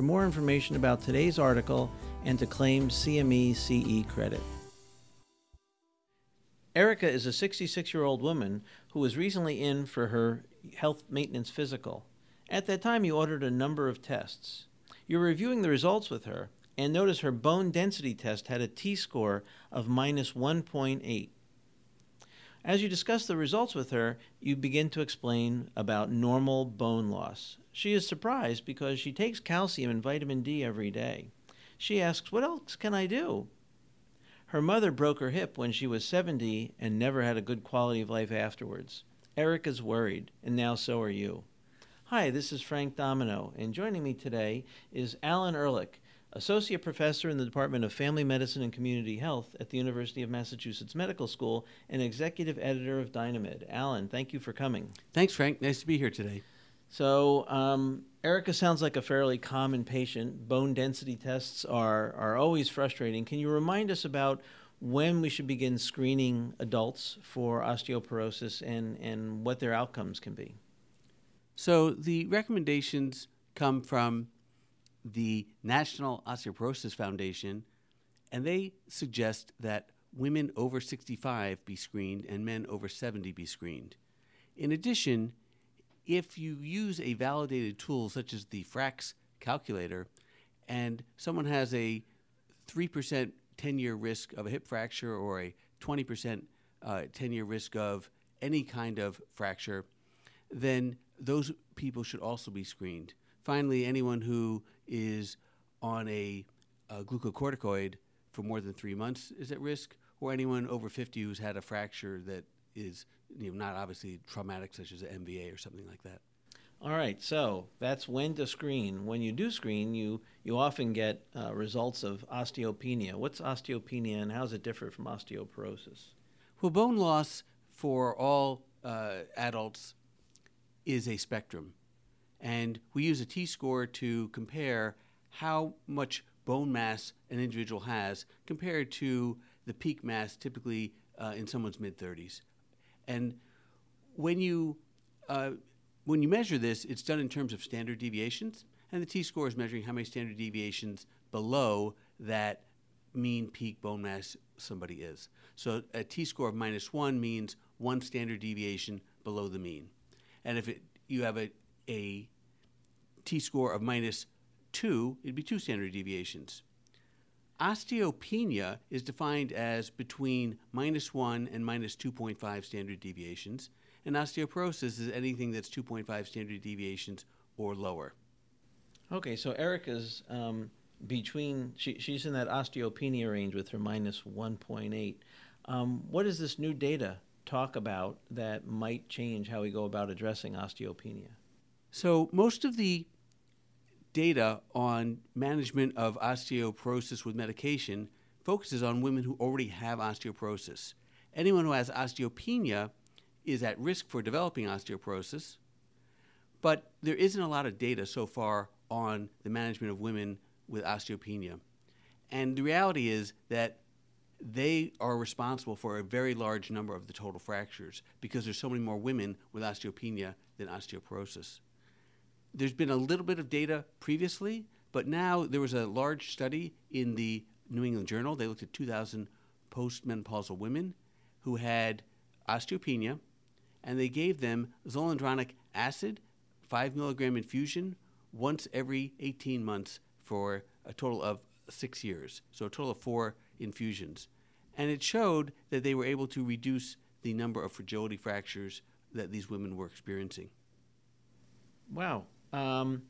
for more information about today's article and to claim CME CE credit. Erica is a 66 year old woman who was recently in for her health maintenance physical. At that time, you ordered a number of tests. You're reviewing the results with her and notice her bone density test had a T score of minus 1.8. As you discuss the results with her, you begin to explain about normal bone loss. She is surprised because she takes calcium and vitamin D every day. She asks, What else can I do? Her mother broke her hip when she was 70 and never had a good quality of life afterwards. Eric is worried, and now so are you. Hi, this is Frank Domino, and joining me today is Alan Ehrlich, Associate Professor in the Department of Family Medicine and Community Health at the University of Massachusetts Medical School and Executive Editor of DynaMed. Alan, thank you for coming. Thanks, Frank. Nice to be here today. So, um, Erica sounds like a fairly common patient. Bone density tests are, are always frustrating. Can you remind us about when we should begin screening adults for osteoporosis and, and what their outcomes can be? So, the recommendations come from the National Osteoporosis Foundation, and they suggest that women over 65 be screened and men over 70 be screened. In addition, if you use a validated tool such as the FRAX calculator and someone has a 3% 10 year risk of a hip fracture or a 20% uh, 10 year risk of any kind of fracture, then those people should also be screened. Finally, anyone who is on a, a glucocorticoid for more than three months is at risk, or anyone over 50 who's had a fracture that is you know, not obviously traumatic, such as an MVA or something like that. All right, so that's when to screen. When you do screen, you you often get uh, results of osteopenia. What's osteopenia, and how does it differ from osteoporosis? Well, bone loss for all uh, adults is a spectrum, and we use a T score to compare how much bone mass an individual has compared to the peak mass typically uh, in someone's mid 30s. And when you uh, when you measure this, it's done in terms of standard deviations, and the T score is measuring how many standard deviations below that mean peak bone mass somebody is. So a T score of minus one means one standard deviation below the mean, and if it, you have a, a T score of minus two, it'd be two standard deviations. Osteopenia is defined as between minus 1 and minus 2.5 standard deviations, and osteoporosis is anything that's 2.5 standard deviations or lower. Okay, so Erica's um, between, she, she's in that osteopenia range with her minus 1.8. Um, what does this new data talk about that might change how we go about addressing osteopenia? So, most of the data on management of osteoporosis with medication focuses on women who already have osteoporosis. Anyone who has osteopenia is at risk for developing osteoporosis, but there isn't a lot of data so far on the management of women with osteopenia. And the reality is that they are responsible for a very large number of the total fractures because there's so many more women with osteopenia than osteoporosis there's been a little bit of data previously, but now there was a large study in the New England Journal. They looked at 2,000 postmenopausal women who had osteopenia, and they gave them zoledronic acid, 5 milligram infusion, once every 18 months for a total of six years. So a total of four infusions. And it showed that they were able to reduce the number of fragility fractures that these women were experiencing. Wow. Um,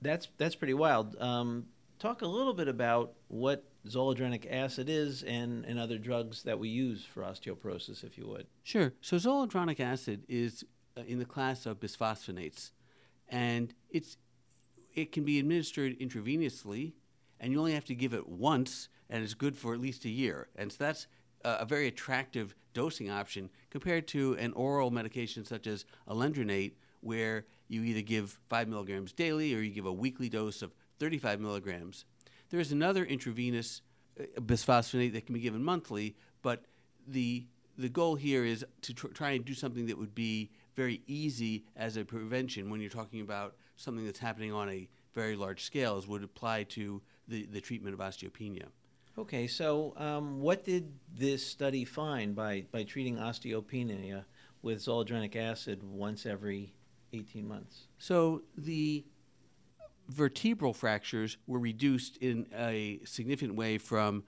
that's that's pretty wild. Um, talk a little bit about what zoledronic acid is and, and other drugs that we use for osteoporosis, if you would. Sure. So zoledronic acid is uh, in the class of bisphosphonates, and it's it can be administered intravenously, and you only have to give it once, and it's good for at least a year. And so that's a, a very attractive dosing option compared to an oral medication such as alendronate, where you either give 5 milligrams daily or you give a weekly dose of 35 milligrams. There is another intravenous uh, bisphosphonate that can be given monthly, but the the goal here is to tr- try and do something that would be very easy as a prevention when you're talking about something that's happening on a very large scale, as would apply to the, the treatment of osteopenia. Okay, so um, what did this study find by, by treating osteopenia with zoledronic acid once every 18 months? So the vertebral fractures were reduced in a significant way from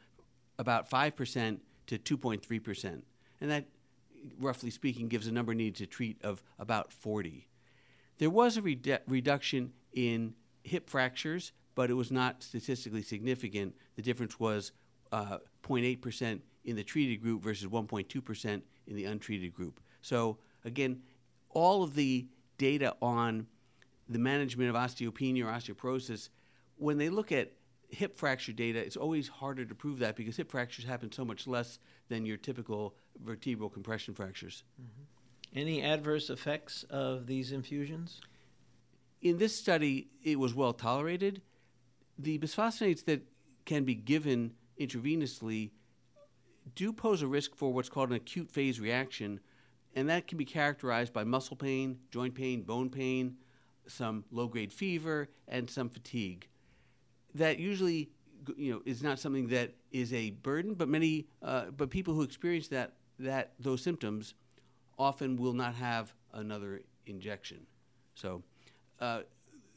about 5% to 2.3%. And that, roughly speaking, gives a number needed to treat of about 40. There was a redu- reduction in hip fractures, but it was not statistically significant. The difference was uh, 0.8% in the treated group versus 1.2% in the untreated group. So, again, all of the data on the management of osteopenia or osteoporosis, when they look at hip fracture data, it's always harder to prove that because hip fractures happen so much less than your typical vertebral compression fractures. Mm-hmm. Any adverse effects of these infusions? In this study, it was well tolerated. The bisphosphonates that can be given intravenously do pose a risk for what's called an acute phase reaction, and that can be characterized by muscle pain, joint pain, bone pain, some low grade fever, and some fatigue. That usually you know is not something that is a burden, but many uh, but people who experience that that those symptoms often will not have another injection. So. Uh,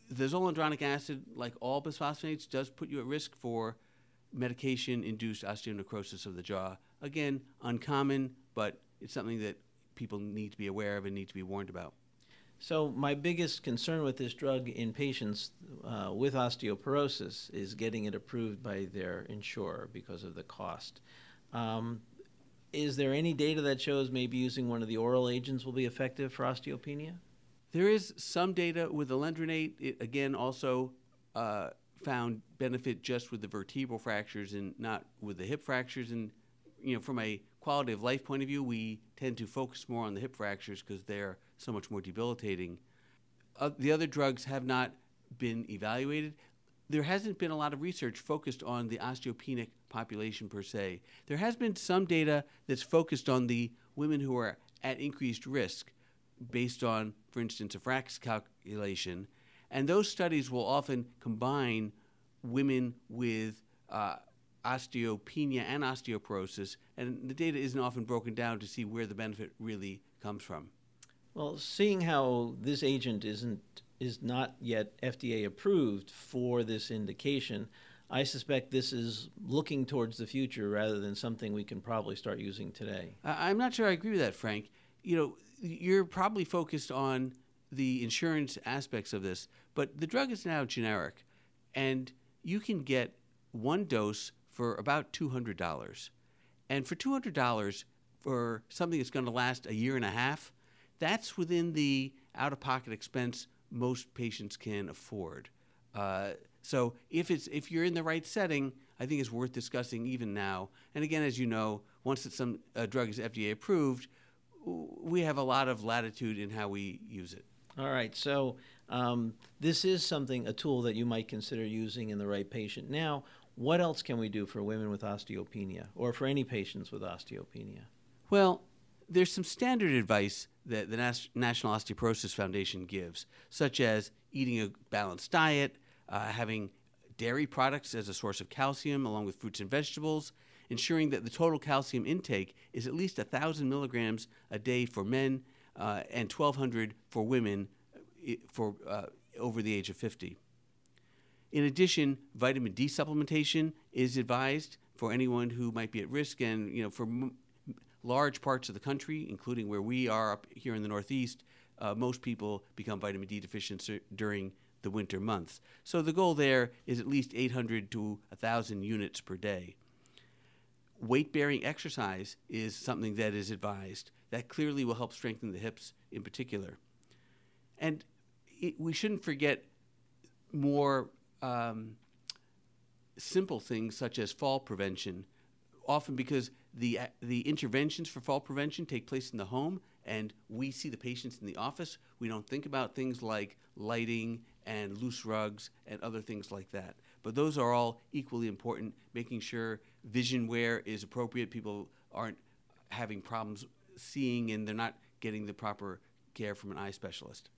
the zoledronic acid, like all bisphosphonates, does put you at risk for medication induced osteonecrosis of the jaw. Again, uncommon, but it's something that people need to be aware of and need to be warned about. So, my biggest concern with this drug in patients uh, with osteoporosis is getting it approved by their insurer because of the cost. Um, is there any data that shows maybe using one of the oral agents will be effective for osteopenia? There is some data with alendronate. It again also uh, found benefit just with the vertebral fractures and not with the hip fractures. And you know, from a quality of life point of view, we tend to focus more on the hip fractures because they're so much more debilitating. Uh, the other drugs have not been evaluated. There hasn't been a lot of research focused on the osteopenic population per se. There has been some data that's focused on the women who are at increased risk based on, for instance, a FRAX calculation and those studies will often combine women with uh, osteopenia and osteoporosis, and the data isn't often broken down to see where the benefit really comes from. Well, seeing how this agent isn't is not yet FDA approved for this indication, I suspect this is looking towards the future rather than something we can probably start using today. I'm not sure I agree with that, Frank. You know, you're probably focused on the insurance aspects of this, but the drug is now generic, and you can get one dose for about $200. And for $200 for something that's going to last a year and a half, that's within the out of pocket expense most patients can afford. Uh, so if, it's, if you're in the right setting, I think it's worth discussing even now. And again, as you know, once it's some uh, drug is FDA approved, we have a lot of latitude in how we use it. All right. So um, this is something, a tool that you might consider using in the right patient. Now, what else can we do for women with osteopenia or for any patients with osteopenia? Well, there's some standard advice that the Nas- National Osteoporosis Foundation gives, such as eating a balanced diet, uh, having dairy products as a source of calcium, along with fruits and vegetables, ensuring that the total calcium intake is at least 1,000 milligrams a day for men uh, and 1,200 for women uh, for uh, over the age of 50. In addition, vitamin D supplementation is advised for anyone who might be at risk, and you know, for m- large parts of the country, including where we are up here in the Northeast, uh, most people become vitamin D deficient during the winter months. So the goal there is at least 800 to 1,000 units per day. Weight bearing exercise is something that is advised that clearly will help strengthen the hips in particular. And it, we shouldn't forget more um, simple things such as fall prevention, often because the, the interventions for fall prevention take place in the home and we see the patients in the office. We don't think about things like lighting and loose rugs and other things like that. But those are all equally important, making sure vision wear is appropriate. People aren't having problems seeing and they're not getting the proper care from an eye specialist.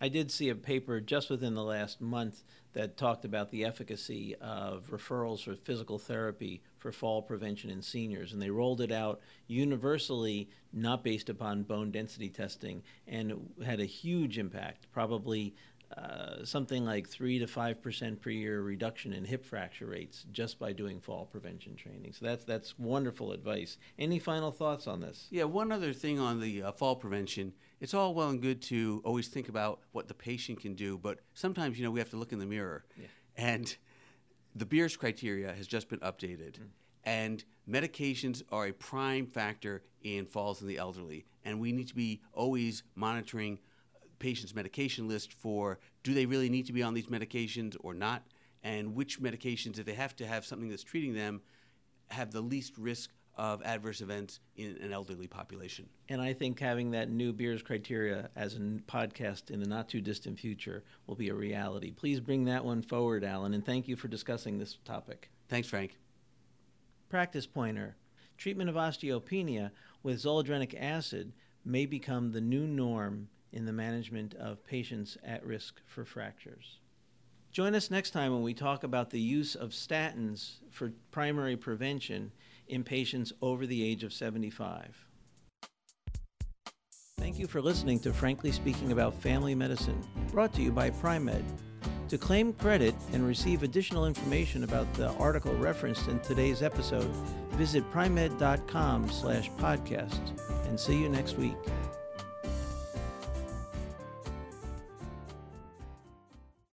I did see a paper just within the last month that talked about the efficacy of referrals for physical therapy for fall prevention in seniors. And they rolled it out universally, not based upon bone density testing, and had a huge impact, probably uh, something like 3 to 5% per year reduction in hip fracture rates just by doing fall prevention training. So that's, that's wonderful advice. Any final thoughts on this? Yeah, one other thing on the uh, fall prevention. It's all well and good to always think about what the patient can do, but sometimes, you know, we have to look in the mirror. Yeah. And the Beers criteria has just been updated. Mm. And medications are a prime factor in falls in the elderly. And we need to be always monitoring patient's medication list for do they really need to be on these medications or not, and which medications, if they have to have something that's treating them, have the least risk of adverse events in an elderly population. And I think having that new Beers criteria as a podcast in the not too distant future will be a reality. Please bring that one forward, Alan, and thank you for discussing this topic. Thanks, Frank. Practice pointer treatment of osteopenia with zoledronic acid may become the new norm in the management of patients at risk for fractures. Join us next time when we talk about the use of statins for primary prevention in patients over the age of 75. Thank you for listening to Frankly Speaking About Family Medicine, brought to you by Pri-Med. To claim credit and receive additional information about the article referenced in today's episode, visit pri-med.com slash podcast and see you next week.